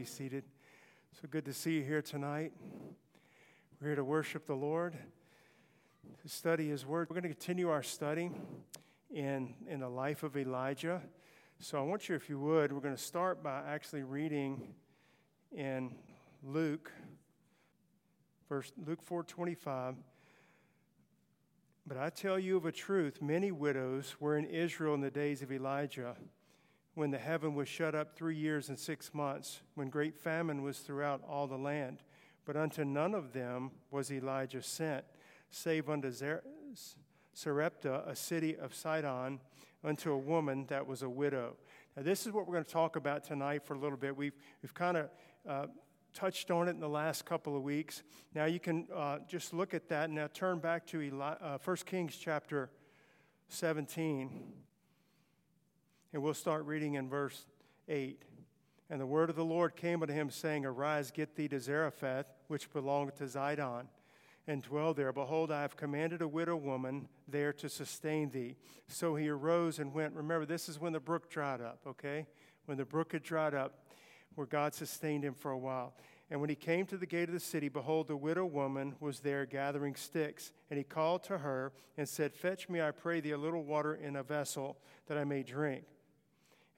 be seated. So good to see you here tonight. We're here to worship the Lord, to study His Word. We're going to continue our study in, in the life of Elijah. So I want you, if you would, we're going to start by actually reading in Luke, verse Luke 4:25. But I tell you of a truth, many widows were in Israel in the days of Elijah when the heaven was shut up three years and six months, when great famine was throughout all the land. But unto none of them was Elijah sent, save unto Sarepta, a city of Sidon, unto a woman that was a widow. Now, this is what we're going to talk about tonight for a little bit. We've, we've kind of uh, touched on it in the last couple of weeks. Now, you can uh, just look at that. Now, turn back to Eli- uh, 1 Kings chapter 17. And we'll start reading in verse 8. And the word of the Lord came unto him, saying, Arise, get thee to Zarephath, which belongeth to Zidon, and dwell there. Behold, I have commanded a widow woman there to sustain thee. So he arose and went. Remember, this is when the brook dried up, okay? When the brook had dried up, where God sustained him for a while. And when he came to the gate of the city, behold, the widow woman was there gathering sticks. And he called to her and said, Fetch me, I pray thee, a little water in a vessel, that I may drink.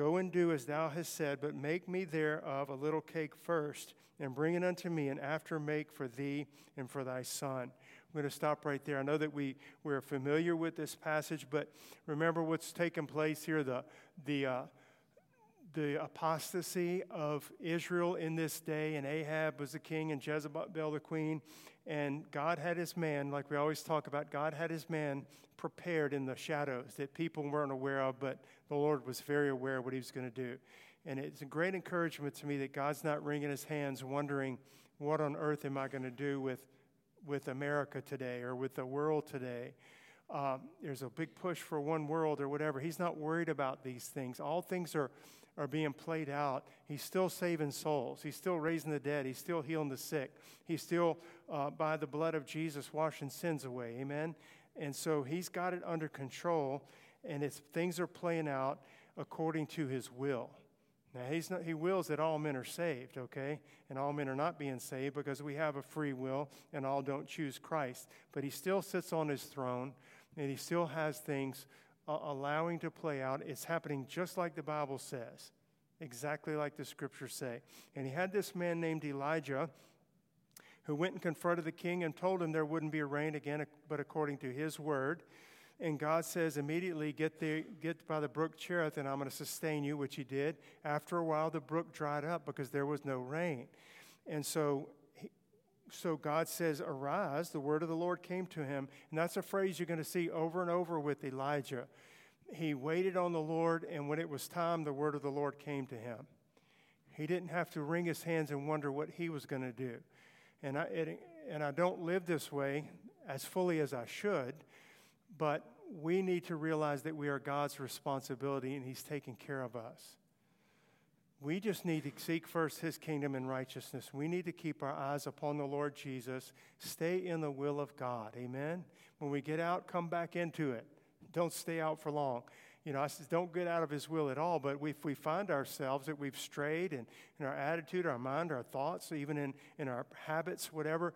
Go and do as thou hast said, but make me thereof a little cake first, and bring it unto me, and after make for thee and for thy son. I'm going to stop right there. I know that we, we're familiar with this passage, but remember what's taken place here the, the, uh, the apostasy of Israel in this day, and Ahab was the king, and Jezebel the queen. And God had his man, like we always talk about, God had his man prepared in the shadows that people weren't aware of, but the Lord was very aware of what he was going to do. And it's a great encouragement to me that God's not wringing his hands wondering, what on earth am I going to do with, with America today or with the world today? Um, there's a big push for one world or whatever. He's not worried about these things. All things are, are being played out. He's still saving souls. He's still raising the dead. He's still healing the sick. He's still, uh, by the blood of Jesus, washing sins away. Amen? And so he's got it under control and it's, things are playing out according to his will. Now, he's not, he wills that all men are saved, okay? And all men are not being saved because we have a free will and all don't choose Christ. But he still sits on his throne and he still has things uh, allowing to play out. It's happening just like the Bible says, exactly like the scriptures say. And he had this man named Elijah who went and confronted the king and told him there wouldn't be a rain again, but according to his word. And God says immediately, get, the, get by the brook Cherith, and I'm going to sustain you, which he did. After a while, the brook dried up because there was no rain. And so, so God says, Arise, the word of the Lord came to him. And that's a phrase you're going to see over and over with Elijah. He waited on the Lord, and when it was time, the word of the Lord came to him. He didn't have to wring his hands and wonder what he was going to do. And I, it, and I don't live this way as fully as I should but we need to realize that we are God's responsibility and He's taking care of us. We just need to seek first His kingdom and righteousness. We need to keep our eyes upon the Lord Jesus. Stay in the will of God. Amen. When we get out, come back into it. Don't stay out for long. You know, I says, don't get out of His will at all. But if we find ourselves that we've strayed in, in our attitude, our mind, our thoughts, even in, in our habits, whatever,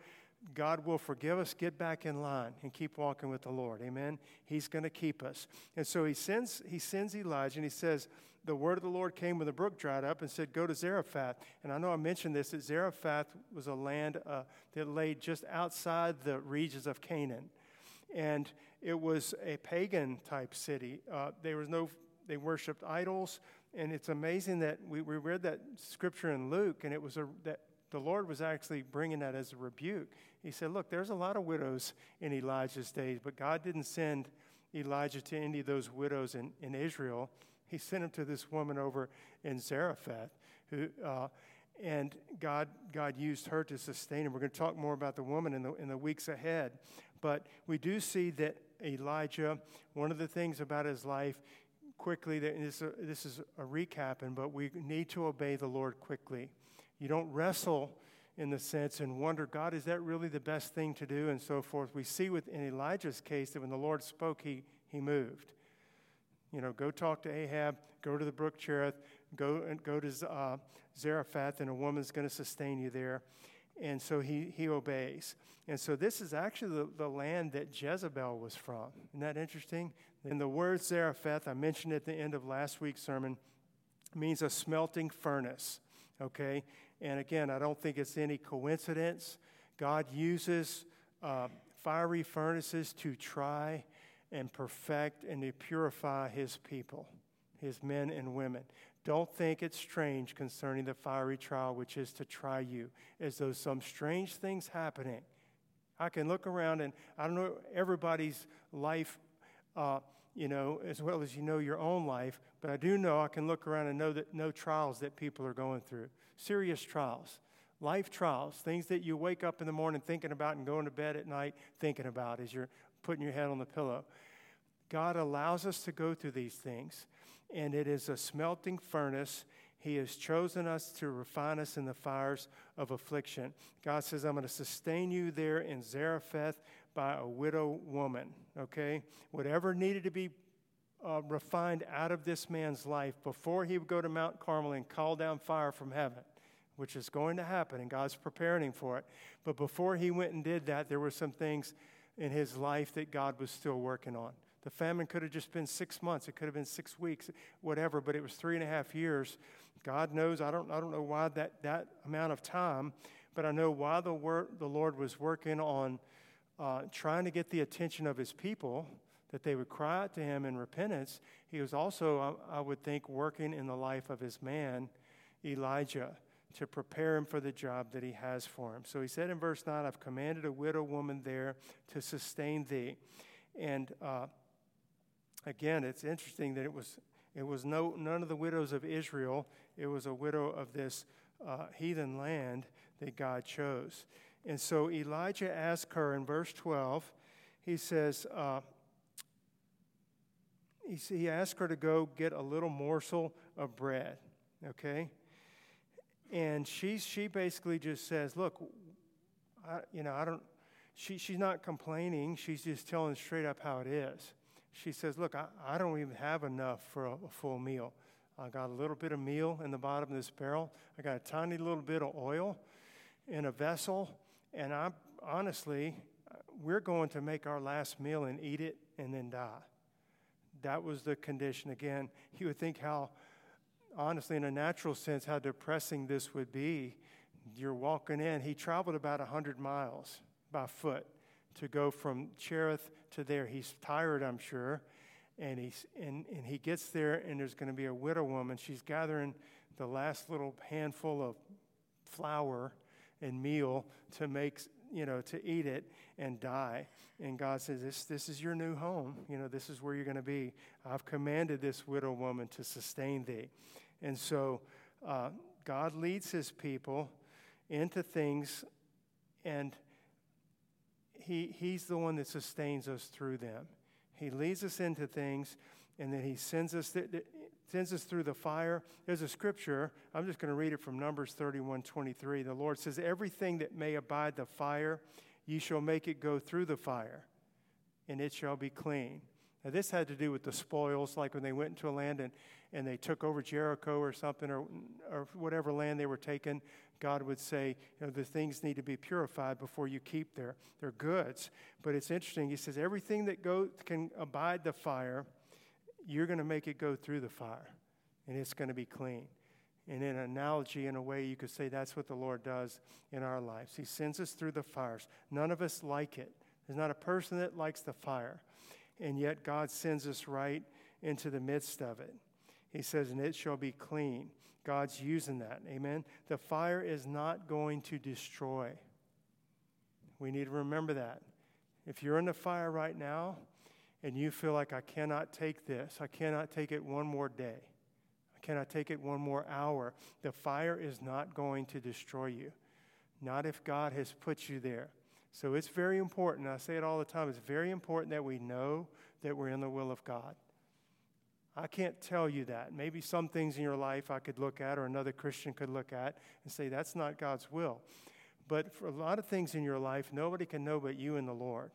God will forgive us, get back in line, and keep walking with the Lord. Amen. He's going to keep us. And so he sends, he sends Elijah, and he says, The word of the Lord came when the brook dried up and said, Go to Zarephath. And I know I mentioned this that Zarephath was a land uh, that lay just outside the regions of Canaan. And it was a pagan type city. Uh, there was no, they worshiped idols. And it's amazing that we, we read that scripture in Luke, and it was a, that the Lord was actually bringing that as a rebuke. He said, Look, there's a lot of widows in Elijah's days, but God didn't send Elijah to any of those widows in, in Israel. He sent him to this woman over in Zarephath. Who, uh, and God, God used her to sustain him. We're going to talk more about the woman in the, in the weeks ahead. But we do see that Elijah, one of the things about his life, quickly, this, uh, this is a recapping, but we need to obey the Lord quickly. You don't wrestle in the sense and wonder, God, is that really the best thing to do? And so forth. We see with in Elijah's case that when the Lord spoke, he, he moved. You know, go talk to Ahab, go to the brook Cherith, go, and go to uh, Zarephath, and a woman's going to sustain you there. And so he, he obeys. And so this is actually the, the land that Jezebel was from. Isn't that interesting? In the word Zarephath, I mentioned at the end of last week's sermon, means a smelting furnace. Okay? And again, I don't think it's any coincidence. God uses uh, fiery furnaces to try and perfect and to purify his people, his men and women. Don't think it's strange concerning the fiery trial, which is to try you, as though some strange thing's happening. I can look around and I don't know everybody's life, uh, you know, as well as you know your own life, but I do know I can look around and know that no trials that people are going through, serious trials, life trials, things that you wake up in the morning thinking about and going to bed at night thinking about as you're putting your head on the pillow. God allows us to go through these things and it is a smelting furnace. He has chosen us to refine us in the fires of affliction. God says, I'm going to sustain you there in Zarephath by a widow woman, okay? Whatever needed to be uh, refined out of this man's life before he would go to Mount Carmel and call down fire from heaven, which is going to happen, and God's preparing him for it. But before he went and did that, there were some things in his life that God was still working on. The famine could have just been six months. It could have been six weeks, whatever, but it was three and a half years. God knows. I don't, I don't know why that, that amount of time, but I know why the, wor- the Lord was working on uh, trying to get the attention of his people, that they would cry out to him in repentance. He was also, I, I would think, working in the life of his man, Elijah, to prepare him for the job that he has for him. So he said in verse 9, I've commanded a widow woman there to sustain thee. And uh, again, it's interesting that it was, it was no, none of the widows of Israel, it was a widow of this uh, heathen land that God chose. And so Elijah asked her in verse 12, he says, uh, he, he asked her to go get a little morsel of bread, okay? And she, she basically just says, Look, I, you know, I don't, she, she's not complaining. She's just telling straight up how it is she says, Look, I, I don't even have enough for a, a full meal. I got a little bit of meal in the bottom of this barrel. I got a tiny little bit of oil in a vessel. And I honestly, we're going to make our last meal and eat it and then die. That was the condition. Again, you would think how, honestly, in a natural sense, how depressing this would be. You're walking in. He traveled about 100 miles by foot to go from Cherith to there. He's tired, I'm sure. And, he's, and, and he gets there, and there's going to be a widow woman. She's gathering the last little handful of flour and meal to make, you know, to eat it and die. And God says, this, this is your new home. You know, this is where you're going to be. I've commanded this widow woman to sustain thee. And so uh, God leads his people into things and he, He's the one that sustains us through them. He leads us into things, and then He sends us, th- th- sends us through the fire. There's a scripture, I'm just going to read it from Numbers 31 23. The Lord says, Everything that may abide the fire, ye shall make it go through the fire, and it shall be clean. Now, this had to do with the spoils, like when they went into a land and, and they took over Jericho or something, or, or whatever land they were taking. God would say, you know, the things need to be purified before you keep their, their goods. But it's interesting. He says, everything that go, can abide the fire, you're going to make it go through the fire, and it's going to be clean. And in an analogy, in a way, you could say that's what the Lord does in our lives. He sends us through the fires. None of us like it. There's not a person that likes the fire. And yet, God sends us right into the midst of it. He says, and it shall be clean. God's using that. Amen. The fire is not going to destroy. We need to remember that. If you're in the fire right now and you feel like I cannot take this, I cannot take it one more day. I cannot take it one more hour? The fire is not going to destroy you, not if God has put you there. So it's very important. I say it all the time. It's very important that we know that we're in the will of God. I can't tell you that. Maybe some things in your life I could look at or another Christian could look at and say, that's not God's will. But for a lot of things in your life, nobody can know but you and the Lord.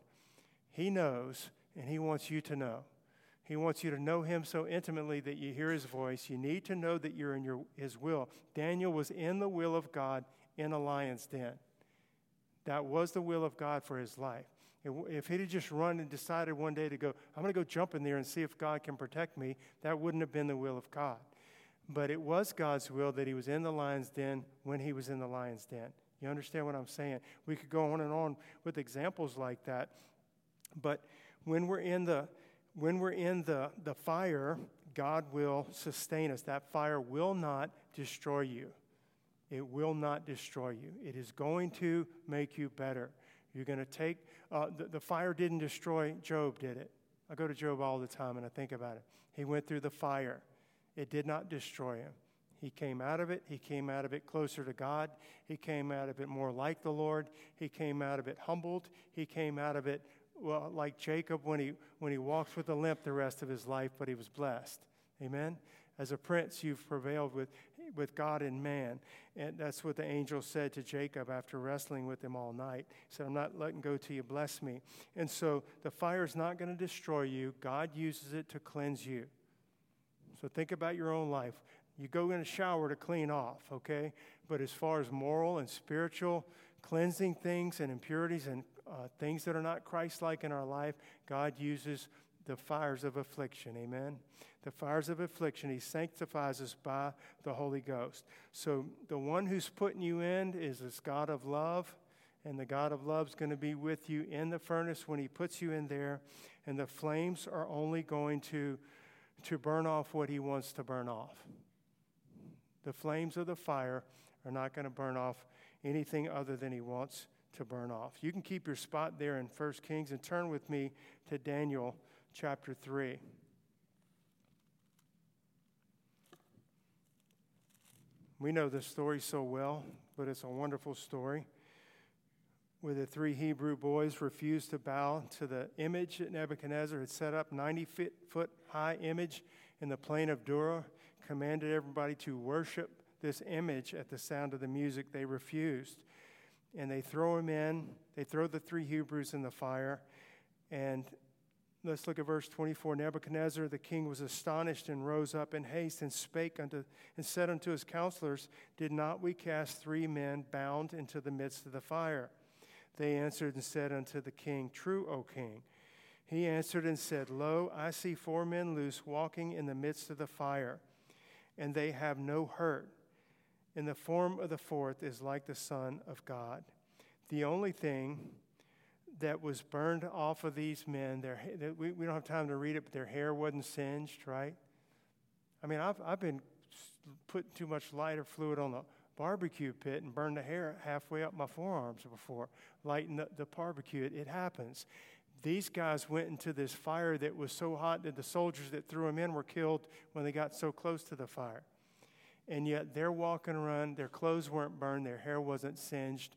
He knows, and He wants you to know. He wants you to know Him so intimately that you hear His voice. You need to know that you're in your, His will. Daniel was in the will of God in a lion's den. That was the will of God for his life. If he'd just run and decided one day to go, I'm going to go jump in there and see if God can protect me, that wouldn't have been the will of God. But it was God's will that he was in the lion's den when he was in the lion's den. You understand what I'm saying? We could go on and on with examples like that. But when we're in the when we're in the, the fire, God will sustain us. That fire will not destroy you. It will not destroy you. It is going to make you better. You're going to take, uh, the, the fire didn't destroy Job, did it? I go to Job all the time and I think about it. He went through the fire, it did not destroy him. He came out of it. He came out of it closer to God. He came out of it more like the Lord. He came out of it humbled. He came out of it well, like Jacob when he, when he walks with a limp the rest of his life, but he was blessed. Amen? As a prince, you've prevailed with, with God and man. And that's what the angel said to Jacob after wrestling with him all night. He said, I'm not letting go till you bless me. And so the fire is not going to destroy you, God uses it to cleanse you. So think about your own life. You go in a shower to clean off, okay? But as far as moral and spiritual cleansing things and impurities and uh, things that are not Christ like in our life, God uses the fires of affliction. Amen the fires of affliction. He sanctifies us by the Holy Ghost. So the one who's putting you in is this God of love, and the God of love is going to be with you in the furnace when He puts you in there, and the flames are only going to, to burn off what He wants to burn off. The flames of the fire are not going to burn off anything other than He wants to burn off. You can keep your spot there in 1 Kings and turn with me to Daniel chapter 3. We know this story so well, but it's a wonderful story where the three Hebrew boys refused to bow to the image that Nebuchadnezzar had set up, 90 foot high image in the plain of Dura, commanded everybody to worship this image at the sound of the music. They refused. And they throw him in, they throw the three Hebrews in the fire, and Let's look at verse 24. Nebuchadnezzar the king was astonished and rose up in haste and spake unto and said unto his counselors, Did not we cast three men bound into the midst of the fire? They answered and said unto the king, True, O king. He answered and said, Lo, I see four men loose walking in the midst of the fire, and they have no hurt. And the form of the fourth is like the Son of God. The only thing that was burned off of these men. Their, we, we don't have time to read it, but their hair wasn't singed, right? I mean, I've, I've been putting too much lighter fluid on the barbecue pit and burned the hair halfway up my forearms before lighting the, the barbecue. It, it happens. These guys went into this fire that was so hot that the soldiers that threw them in were killed when they got so close to the fire. And yet they're walking around, their clothes weren't burned, their hair wasn't singed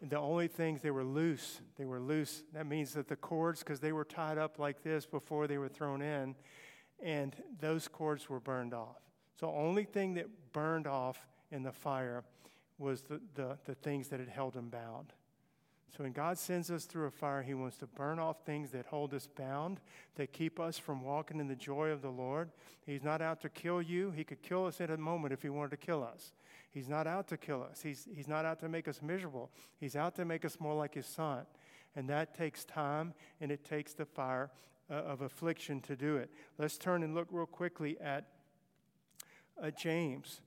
the only things they were loose, they were loose. That means that the cords, because they were tied up like this before they were thrown in, and those cords were burned off. So, only thing that burned off in the fire was the, the, the things that had held them bound. So, when God sends us through a fire, He wants to burn off things that hold us bound, that keep us from walking in the joy of the Lord. He's not out to kill you. He could kill us at a moment if He wanted to kill us. He's not out to kill us, he's, he's not out to make us miserable. He's out to make us more like His Son. And that takes time and it takes the fire uh, of affliction to do it. Let's turn and look real quickly at uh, James.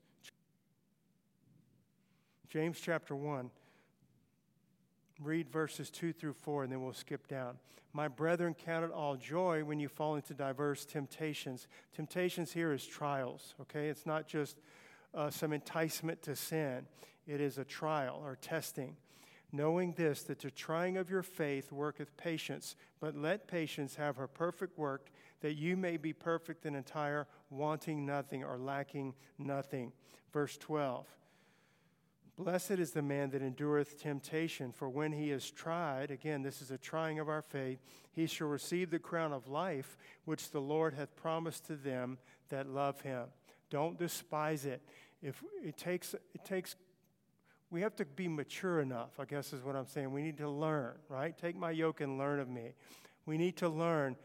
James chapter 1. Read verses 2 through 4, and then we'll skip down. My brethren, count it all joy when you fall into diverse temptations. Temptations here is trials, okay? It's not just uh, some enticement to sin, it is a trial or testing. knowing this, that the trying of your faith worketh patience, but let patience have her perfect work, that you may be perfect and entire, wanting nothing or lacking nothing. Verse 12. Blessed is the man that endureth temptation, for when he is tried, again, this is a trying of our faith, he shall receive the crown of life which the Lord hath promised to them that love him. Don't despise it. If it takes, it takes, we have to be mature enough, I guess is what I'm saying. We need to learn, right? Take my yoke and learn of me. We need to learn,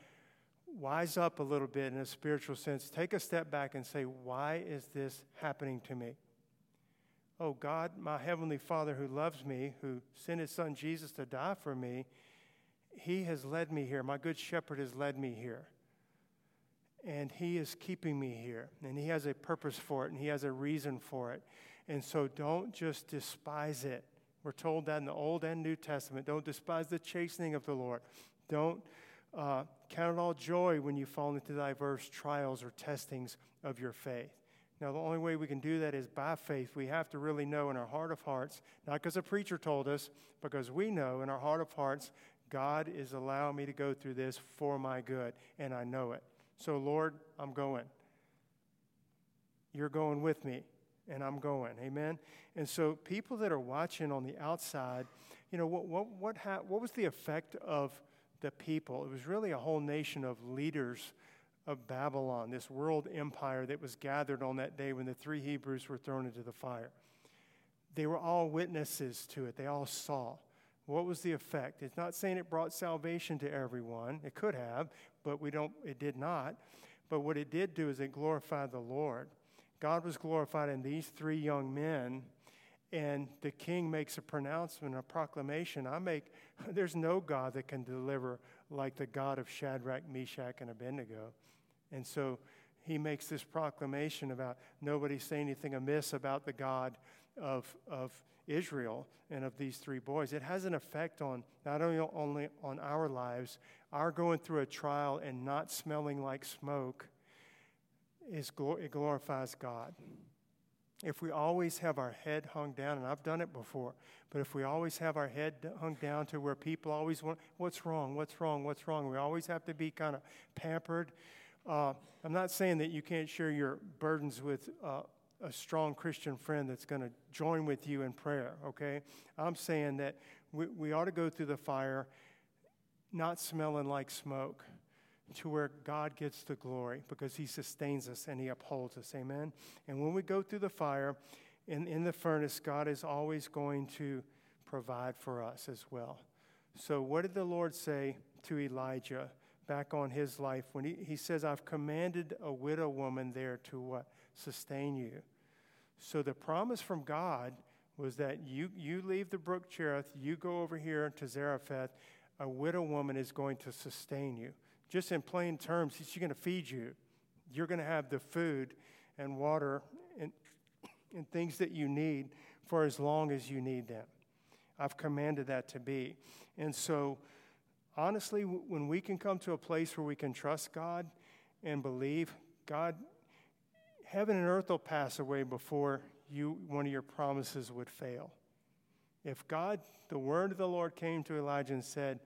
wise up a little bit in a spiritual sense. Take a step back and say, why is this happening to me? Oh, God, my Heavenly Father who loves me, who sent His Son Jesus to die for me, He has led me here. My Good Shepherd has led me here. And He is keeping me here. And He has a purpose for it, and He has a reason for it. And so don't just despise it. We're told that in the Old and New Testament. Don't despise the chastening of the Lord. Don't uh, count it all joy when you fall into diverse trials or testings of your faith. Now, the only way we can do that is by faith. We have to really know in our heart of hearts, not because a preacher told us, because we know in our heart of hearts, God is allowing me to go through this for my good, and I know it. So, Lord, I'm going. You're going with me, and I'm going. Amen? And so, people that are watching on the outside, you know, what, what, what, ha- what was the effect of the people? It was really a whole nation of leaders of Babylon, this world empire that was gathered on that day when the three Hebrews were thrown into the fire. They were all witnesses to it, they all saw. What was the effect? It's not saying it brought salvation to everyone. It could have, but we don't it did not. But what it did do is it glorified the Lord. God was glorified in these three young men and the king makes a pronouncement, a proclamation. I make, there's no God that can deliver like the God of Shadrach, Meshach, and Abednego. And so he makes this proclamation about nobody saying anything amiss about the God of, of Israel and of these three boys. It has an effect on not only, only on our lives, our going through a trial and not smelling like smoke is it glorifies God. If we always have our head hung down, and I've done it before, but if we always have our head hung down to where people always want, what's wrong, what's wrong, what's wrong, we always have to be kind of pampered uh, I'm not saying that you can't share your burdens with uh, a strong Christian friend that's going to join with you in prayer, okay? I'm saying that we, we ought to go through the fire not smelling like smoke to where God gets the glory because He sustains us and He upholds us, amen? And when we go through the fire, in, in the furnace, God is always going to provide for us as well. So, what did the Lord say to Elijah? Back on his life when he, he says, I've commanded a widow woman there to what? Sustain you. So the promise from God was that you, you leave the brook Cherith, you go over here to Zarephath, a widow woman is going to sustain you. Just in plain terms, she's going to feed you. You're going to have the food and water and, and things that you need for as long as you need them. I've commanded that to be. And so, honestly, when we can come to a place where we can trust God and believe, God, heaven and earth will pass away before you, one of your promises would fail. If God, the word of the Lord came to Elijah and said,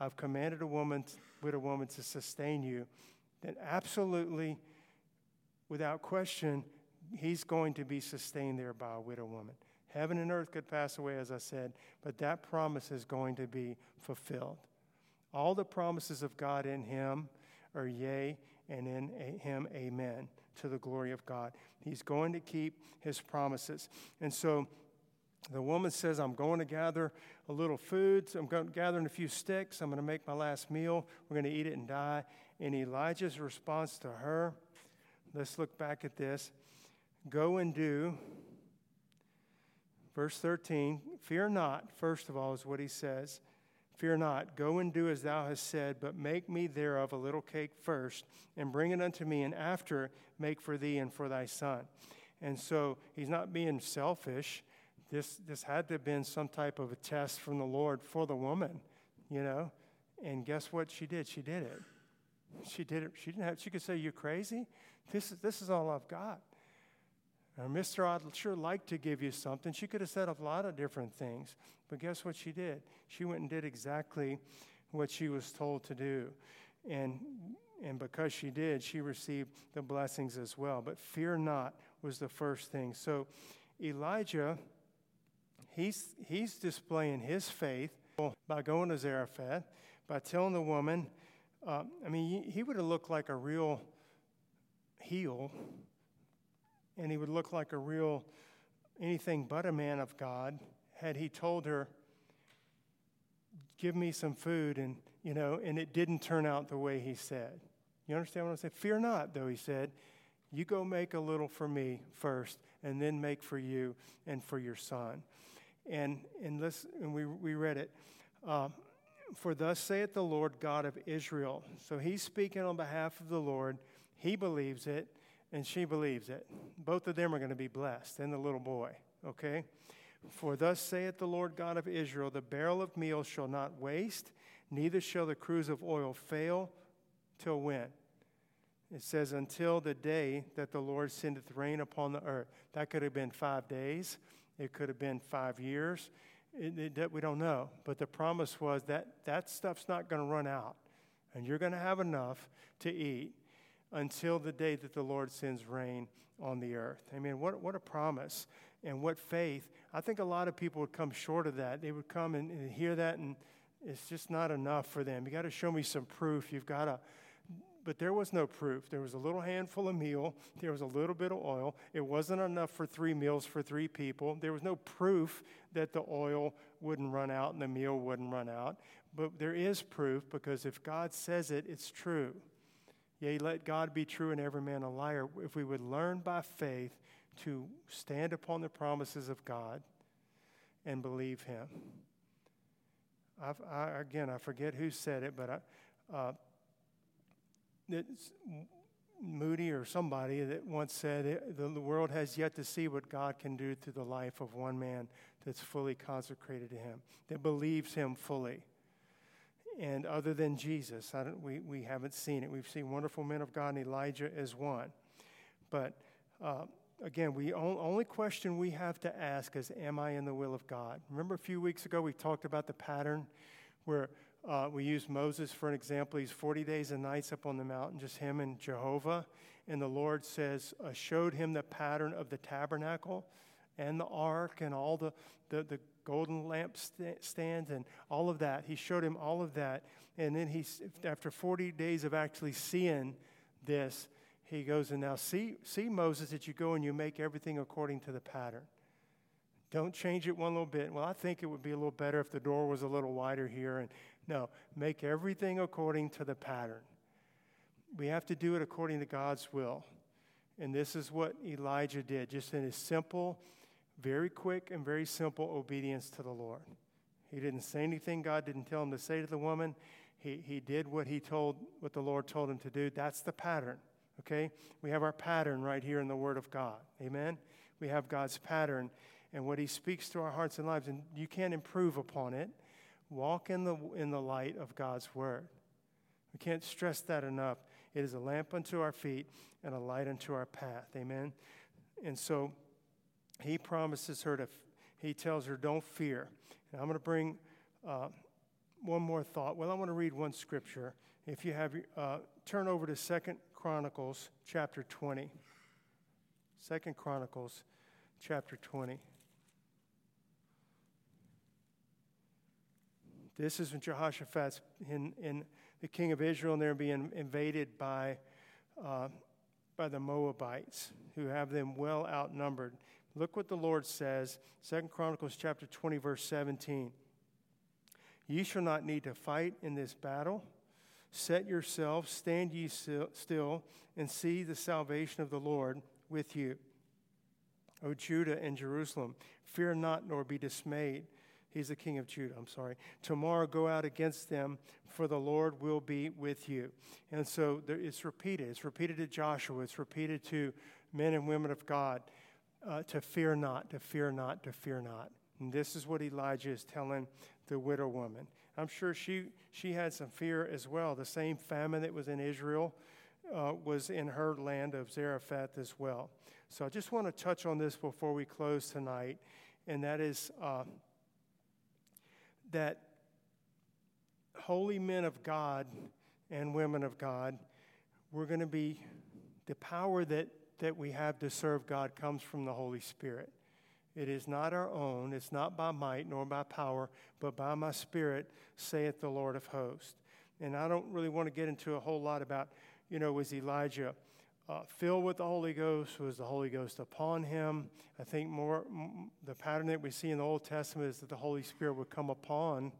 I've commanded a woman, with a woman to sustain you, then absolutely, without question, he's going to be sustained there by a widow woman. Heaven and earth could pass away, as I said, but that promise is going to be fulfilled. All the promises of God in him are yea, and in him, amen, to the glory of God. He's going to keep his promises. And so the woman says, I'm going to gather a little food. So I'm going to gather a few sticks. I'm going to make my last meal. We're going to eat it and die. And Elijah's response to her, let's look back at this. Go and do. Verse 13, fear not, first of all, is what he says. Fear not, go and do as thou hast said, but make me thereof a little cake first, and bring it unto me, and after make for thee and for thy son. And so he's not being selfish. This, this had to have been some type of a test from the Lord for the woman, you know? And guess what she did? She did it. She did it. She didn't have, she could say, You're crazy? This is, this is all I've got. Mr. I'd sure like to give you something. She could have said a lot of different things, but guess what she did? She went and did exactly what she was told to do. And, and because she did, she received the blessings as well. But fear not was the first thing. So Elijah, he's, he's displaying his faith by going to Zarephath, by telling the woman, uh, I mean, he would have looked like a real heel and he would look like a real anything but a man of God had he told her, Give me some food, and you know, and it didn't turn out the way he said. You understand what I'm saying? Fear not, though, he said. You go make a little for me first, and then make for you and for your son. And and let's and we we read it. Uh, for thus saith the Lord God of Israel. So he's speaking on behalf of the Lord. He believes it and she believes it. Both of them are going to be blessed, and the little boy, okay? For thus saith the Lord God of Israel the barrel of meal shall not waste, neither shall the cruse of oil fail till when? It says, until the day that the Lord sendeth rain upon the earth. That could have been five days, it could have been five years. It, it, we don't know. But the promise was that that stuff's not going to run out, and you're going to have enough to eat until the day that the Lord sends rain on the earth. I mean, what, what a promise and what faith. I think a lot of people would come short of that. They would come and, and hear that, and it's just not enough for them. You got to show me some proof. You've got to. But there was no proof. There was a little handful of meal. There was a little bit of oil. It wasn't enough for three meals for three people. There was no proof that the oil wouldn't run out and the meal wouldn't run out. But there is proof because if God says it, it's true. Yea, let God be true and every man a liar. If we would learn by faith to stand upon the promises of God and believe Him. I, again, I forget who said it, but I, uh, Moody or somebody that once said, the world has yet to see what God can do through the life of one man that's fully consecrated to Him, that believes Him fully. And other than Jesus, we, we haven't seen it. We've seen wonderful men of God, and Elijah is one. But uh, again, the only question we have to ask is, Am I in the will of God? Remember a few weeks ago we talked about the pattern where uh, we used Moses for an example. He's 40 days and nights up on the mountain, just him and Jehovah. And the Lord says, uh, showed him the pattern of the tabernacle and the ark and all the, the, the golden lampstands and all of that. He showed him all of that. And then he, after 40 days of actually seeing this, he goes and now see, see Moses that you go and you make everything according to the pattern. Don't change it one little bit. Well, I think it would be a little better if the door was a little wider here. And no, make everything according to the pattern. We have to do it according to God's will. And this is what Elijah did, just in his simple very quick and very simple obedience to the Lord. He didn't say anything God didn't tell him to say to the woman. He, he did what he told, what the Lord told him to do. That's the pattern. Okay? We have our pattern right here in the Word of God. Amen? We have God's pattern and what He speaks to our hearts and lives, and you can't improve upon it. Walk in the, in the light of God's Word. We can't stress that enough. It is a lamp unto our feet and a light unto our path. Amen? And so, he promises her to, he tells her, don't fear. And I'm going to bring uh, one more thought. Well, I want to read one scripture. If you have, uh, turn over to Second Chronicles chapter 20. Second Chronicles chapter 20. This is when Jehoshaphat's in, in the king of Israel, and they're being invaded by, uh, by the Moabites, who have them well outnumbered. Look what the Lord says, Second Chronicles chapter 20, verse 17. Ye shall not need to fight in this battle. Set yourselves, stand ye still, and see the salvation of the Lord with you. O Judah and Jerusalem, fear not nor be dismayed. He's the king of Judah, I'm sorry. Tomorrow go out against them, for the Lord will be with you. And so there, it's repeated. It's repeated to Joshua, it's repeated to men and women of God uh, to fear not, to fear not, to fear not. And this is what Elijah is telling the widow woman. I'm sure she, she had some fear as well. The same famine that was in Israel uh, was in her land of Zarephath as well. So I just want to touch on this before we close tonight, and that is uh, that holy men of God and women of God, we're going to be, the power that, that we have to serve God comes from the Holy Spirit. It is not our own, it's not by might nor by power, but by my Spirit, saith the Lord of hosts. And I don't really want to get into a whole lot about, you know, was Elijah uh, filled with the Holy Ghost? Was the Holy Ghost upon him? I think more m- the pattern that we see in the Old Testament is that the Holy Spirit would come upon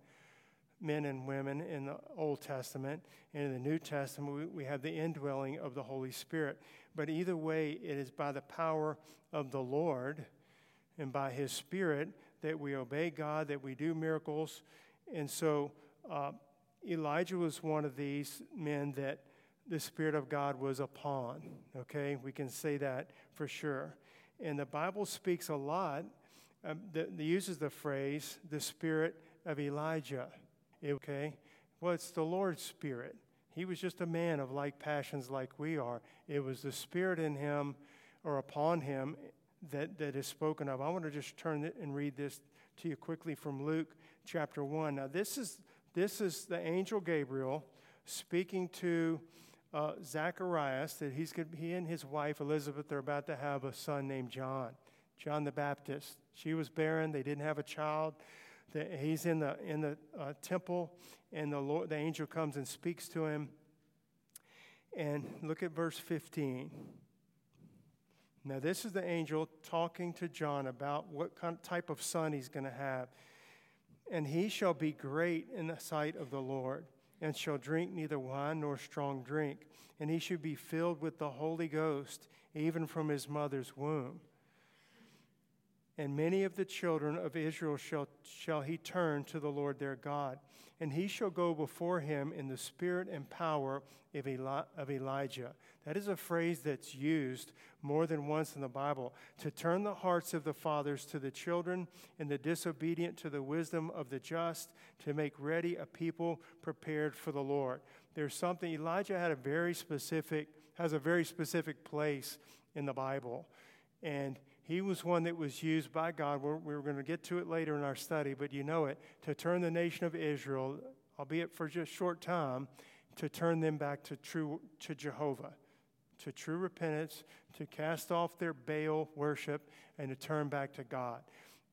men and women in the Old Testament. And in the New Testament, we, we have the indwelling of the Holy Spirit. But either way, it is by the power of the Lord and by His Spirit that we obey God, that we do miracles. And so uh, Elijah was one of these men that the Spirit of God was upon. Okay, we can say that for sure. And the Bible speaks a lot, um, that uses the phrase, the Spirit of Elijah. Okay, well, it's the Lord's Spirit. He was just a man of like passions like we are. It was the Spirit in him or upon him that, that is spoken of. I want to just turn and read this to you quickly from Luke chapter 1. Now, this is, this is the angel Gabriel speaking to uh, Zacharias that he's, he and his wife Elizabeth are about to have a son named John, John the Baptist. She was barren, they didn't have a child. The, he's in the, in the uh, temple, and the, Lord, the angel comes and speaks to him. And look at verse 15. Now, this is the angel talking to John about what kind type of son he's going to have. And he shall be great in the sight of the Lord and shall drink neither wine nor strong drink, and he should be filled with the Holy Ghost, even from his mother's womb. And many of the children of Israel shall, shall he turn to the Lord their God. And he shall go before him in the spirit and power of, Eli- of Elijah. That is a phrase that's used more than once in the Bible to turn the hearts of the fathers to the children and the disobedient to the wisdom of the just, to make ready a people prepared for the Lord. There's something, Elijah had a very specific, has a very specific place in the Bible. And he was one that was used by God. We're, we're going to get to it later in our study, but you know it, to turn the nation of Israel, albeit for just a short time, to turn them back to true to Jehovah, to true repentance, to cast off their Baal worship, and to turn back to God.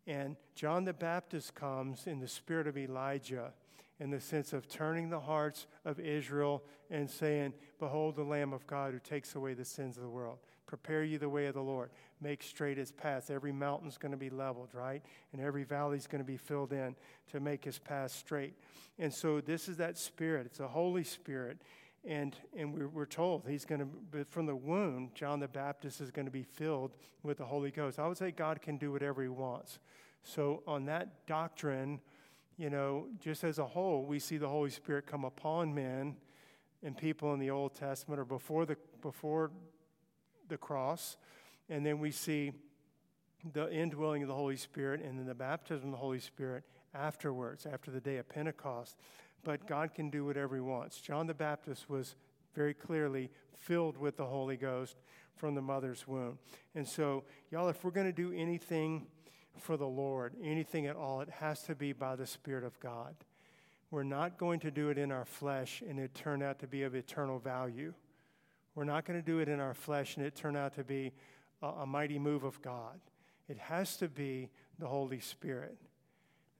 And John the Baptist comes in the spirit of Elijah in the sense of turning the hearts of Israel and saying, Behold the Lamb of God who takes away the sins of the world. Prepare you the way of the Lord. Make straight his path. Every mountain's going to be leveled, right? And every valley's going to be filled in to make his path straight. And so this is that spirit. It's a Holy Spirit. And, and we're, told he's going to, from the womb, John the Baptist is going to be filled with the Holy Ghost. I would say God can do whatever he wants. So, on that doctrine, you know, just as a whole, we see the Holy Spirit come upon men and people in the Old Testament or before the, before the cross. And then we see the indwelling of the Holy Spirit and then the baptism of the Holy Spirit afterwards, after the day of Pentecost. But God can do whatever He wants. John the Baptist was very clearly filled with the Holy Ghost from the mother's womb. And so, y'all, if we're going to do anything for the Lord, anything at all, it has to be by the Spirit of God. We're not going to do it in our flesh and it turn out to be of eternal value. We're not going to do it in our flesh and it turn out to be a, a mighty move of God. It has to be the Holy Spirit.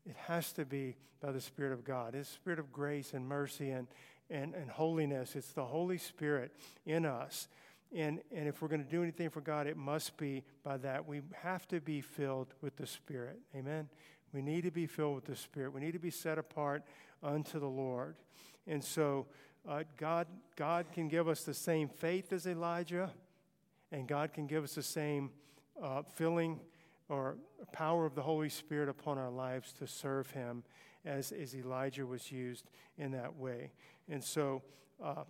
It has to be by the Spirit of God. It's Spirit of grace and mercy and, and, and holiness. It's the Holy Spirit in us. And, and if we're going to do anything for God, it must be by that. We have to be filled with the Spirit. Amen? We need to be filled with the Spirit. We need to be set apart unto the Lord. And so, uh, God, God can give us the same faith as Elijah, and God can give us the same uh, filling or power of the Holy Spirit upon our lives to serve Him as, as Elijah was used in that way. And so, uh,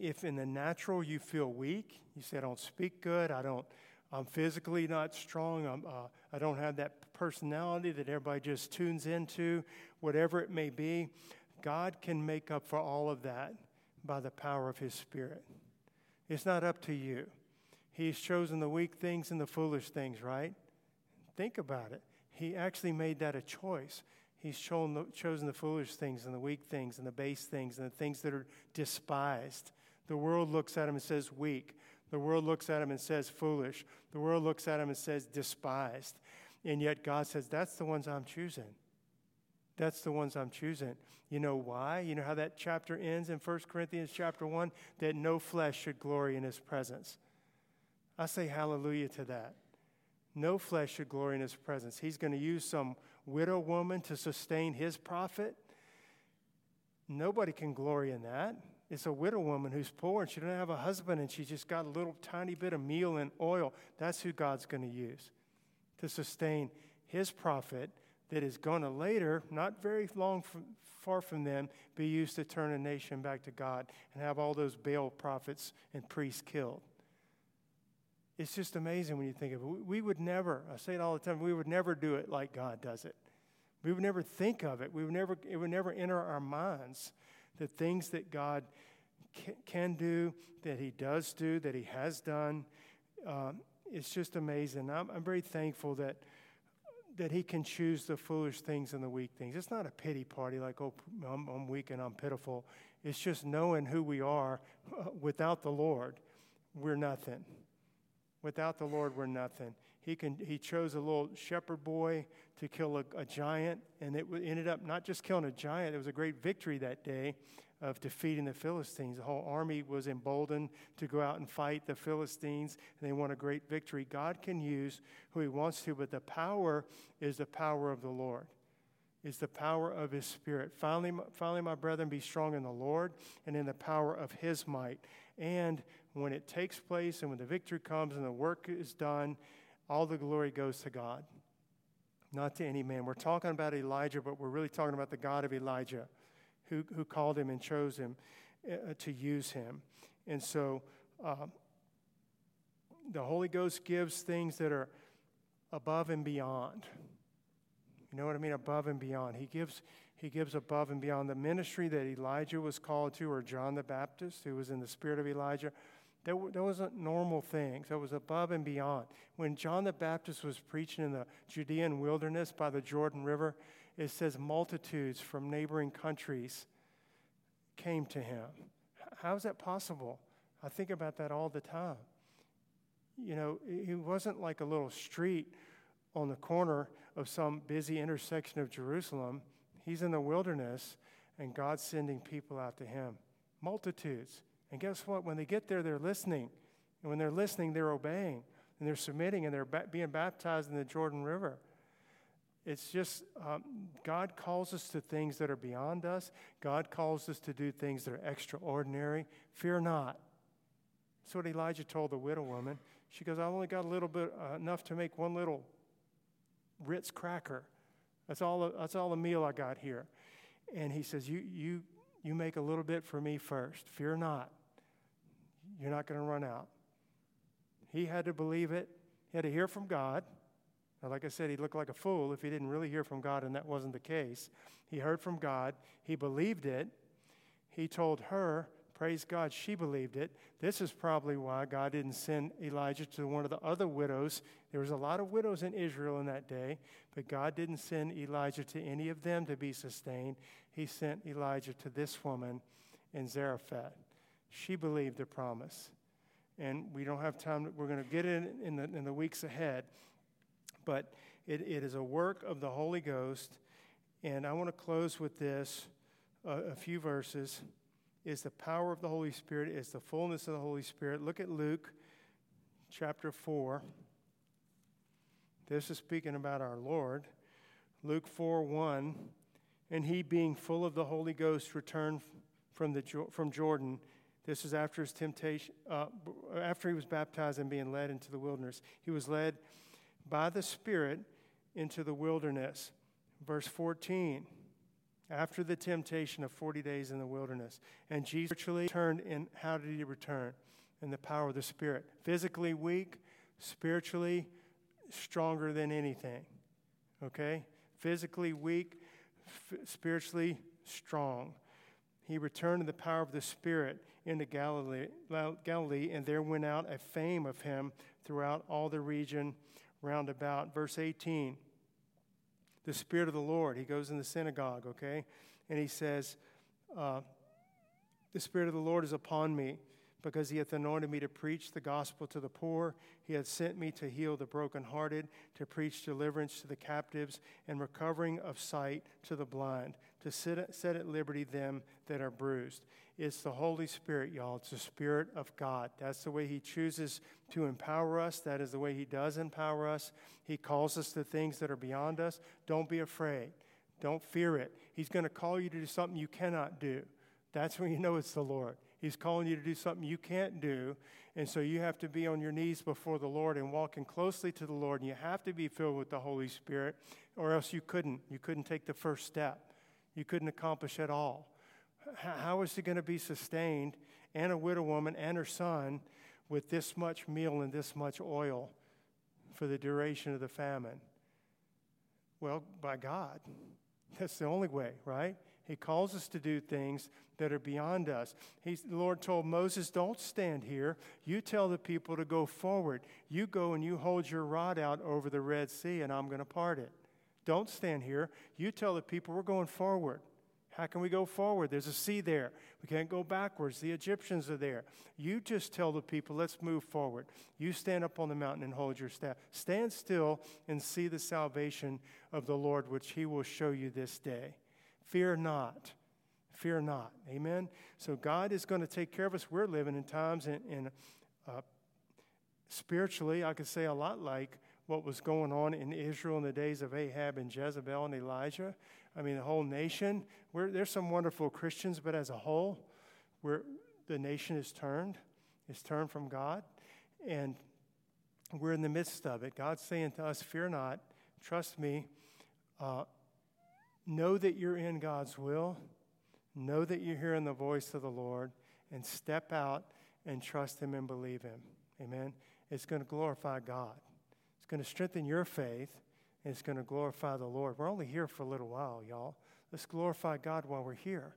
if in the natural you feel weak, you say, I don't speak good, I don't, I'm physically not strong, I'm, uh, I don't have that personality that everybody just tunes into, whatever it may be, God can make up for all of that by the power of his Spirit. It's not up to you. He's chosen the weak things and the foolish things, right? Think about it. He actually made that a choice. He's the, chosen the foolish things and the weak things and the base things and the things that are despised. The world looks at him and says weak. The world looks at him and says foolish. The world looks at him and says despised. And yet God says, that's the ones I'm choosing. That's the ones I'm choosing. You know why? You know how that chapter ends in 1 Corinthians chapter 1? That no flesh should glory in his presence. I say hallelujah to that. No flesh should glory in his presence. He's going to use some widow woman to sustain his prophet. Nobody can glory in that. It's a widow woman who's poor and she doesn't have a husband and she just got a little tiny bit of meal and oil. That's who God's going to use to sustain his prophet that is going to later, not very long from, far from them, be used to turn a nation back to God and have all those Baal prophets and priests killed. It's just amazing when you think of it. We would never, I say it all the time, we would never do it like God does it. We would never think of it. We would never, it would never enter our minds the things that God can do, that He does do, that He has done. Uh, it's just amazing. I'm, I'm very thankful that that he can choose the foolish things and the weak things. It's not a pity party like, oh, I'm, I'm weak and I'm pitiful. It's just knowing who we are. Uh, without the Lord, we're nothing. Without the Lord, we're nothing. He, can, he chose a little shepherd boy to kill a, a giant, and it ended up not just killing a giant, it was a great victory that day of defeating the Philistines. The whole army was emboldened to go out and fight the Philistines, and they won a great victory. God can use who He wants to, but the power is the power of the Lord. Is the power of His Spirit. Finally, finally, my brethren, be strong in the Lord and in the power of His might. And when it takes place and when the victory comes and the work is done, all the glory goes to God, not to any man. We're talking about Elijah, but we're really talking about the God of Elijah who, who called him and chose him uh, to use him. And so uh, the Holy Ghost gives things that are above and beyond. You know what I mean? Above and beyond. He gives, he gives above and beyond. The ministry that Elijah was called to, or John the Baptist, who was in the spirit of Elijah, that, that wasn't normal things. That was above and beyond. When John the Baptist was preaching in the Judean wilderness by the Jordan River, it says multitudes from neighboring countries came to him. How is that possible? I think about that all the time. You know, he wasn't like a little street on the corner of some busy intersection of Jerusalem. He's in the wilderness, and God's sending people out to him. Multitudes. And guess what? When they get there, they're listening. And when they're listening, they're obeying. And they're submitting and they're ba- being baptized in the Jordan River. It's just, um, God calls us to things that are beyond us. God calls us to do things that are extraordinary. Fear not. That's what Elijah told the widow woman. She goes, I've only got a little bit, uh, enough to make one little Ritz cracker. That's all, that's all the meal I got here. And he says, you, you, you make a little bit for me first. Fear not. You're not going to run out. He had to believe it, he had to hear from God. Now, like I said, he looked like a fool if he didn't really hear from God, and that wasn't the case. He heard from God, he believed it. He told her, praise God, she believed it. This is probably why God didn't send Elijah to one of the other widows. There was a lot of widows in Israel in that day, but God didn't send Elijah to any of them to be sustained. He sent Elijah to this woman in Zarephath. She believed the promise. And we don't have time, we're going to get it in the, in the weeks ahead. But it, it is a work of the Holy Ghost. And I want to close with this uh, a few verses. Is the power of the Holy Spirit, is the fullness of the Holy Spirit. Look at Luke chapter 4. This is speaking about our Lord. Luke 4 1. And he, being full of the Holy Ghost, returned from, the, from Jordan this is after his temptation, uh, after he was baptized and being led into the wilderness. He was led by the Spirit into the wilderness. Verse 14, after the temptation of 40 days in the wilderness. And Jesus returned, in, how did he return? In the power of the Spirit. Physically weak, spiritually stronger than anything. Okay? Physically weak, f- spiritually strong. He returned in the power of the Spirit into Galilee, Galilee, and there went out a fame of him throughout all the region round about. Verse 18 The Spirit of the Lord, he goes in the synagogue, okay? And he says, uh, The Spirit of the Lord is upon me because he hath anointed me to preach the gospel to the poor. He hath sent me to heal the brokenhearted, to preach deliverance to the captives, and recovering of sight to the blind, to set at liberty them that are bruised. It's the Holy Spirit, y'all. It's the Spirit of God. That's the way He chooses to empower us. That is the way He does empower us. He calls us to things that are beyond us. Don't be afraid. Don't fear it. He's going to call you to do something you cannot do. That's when you know it's the Lord. He's calling you to do something you can't do. And so you have to be on your knees before the Lord and walking closely to the Lord. And you have to be filled with the Holy Spirit, or else you couldn't. You couldn't take the first step. You couldn't accomplish it all. How is he going to be sustained, and a widow woman and her son, with this much meal and this much oil for the duration of the famine? Well, by God. That's the only way, right? He calls us to do things that are beyond us. He's, the Lord told Moses, Don't stand here. You tell the people to go forward. You go and you hold your rod out over the Red Sea, and I'm going to part it. Don't stand here. You tell the people we're going forward. How can we go forward? There's a sea there. We can't go backwards. The Egyptians are there. You just tell the people, let's move forward. You stand up on the mountain and hold your staff. Stand still and see the salvation of the Lord, which he will show you this day. Fear not. Fear not. Amen? So God is going to take care of us. We're living in times and, in uh, spiritually, I could say a lot like what was going on in Israel in the days of Ahab and Jezebel and Elijah. I mean, the whole nation. We're, there's some wonderful Christians, but as a whole, we're, the nation is turned. It's turned from God. And we're in the midst of it. God's saying to us, Fear not, trust me. Uh, Know that you're in God's will. Know that you're hearing the voice of the Lord and step out and trust Him and believe Him. Amen. It's going to glorify God. It's going to strengthen your faith and it's going to glorify the Lord. We're only here for a little while, y'all. Let's glorify God while we're here.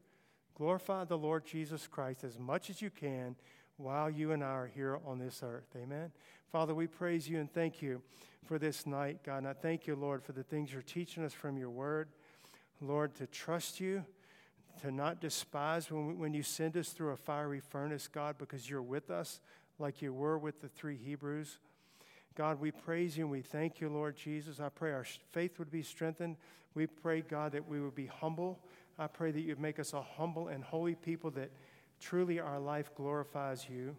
Glorify the Lord Jesus Christ as much as you can while you and I are here on this earth. Amen. Father, we praise you and thank you for this night, God. And I thank you, Lord, for the things you're teaching us from your word. Lord, to trust you, to not despise when, when you send us through a fiery furnace, God, because you're with us like you were with the three Hebrews. God, we praise you and we thank you, Lord Jesus. I pray our faith would be strengthened. We pray, God, that we would be humble. I pray that you'd make us a humble and holy people that truly our life glorifies you.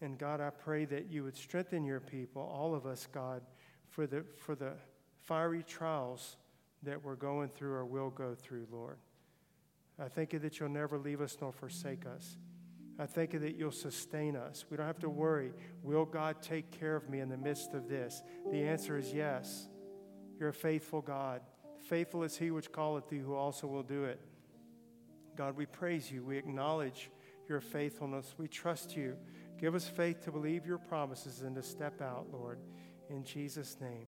And God, I pray that you would strengthen your people, all of us, God, for the, for the fiery trials that we're going through or will go through, Lord. I thank you that you'll never leave us nor forsake us. I thank you that you'll sustain us. We don't have to worry. Will God take care of me in the midst of this? The answer is yes. You're a faithful God. Faithful is he which calleth thee, who also will do it. God, we praise you. We acknowledge your faithfulness. We trust you. Give us faith to believe your promises and to step out, Lord. In Jesus' name.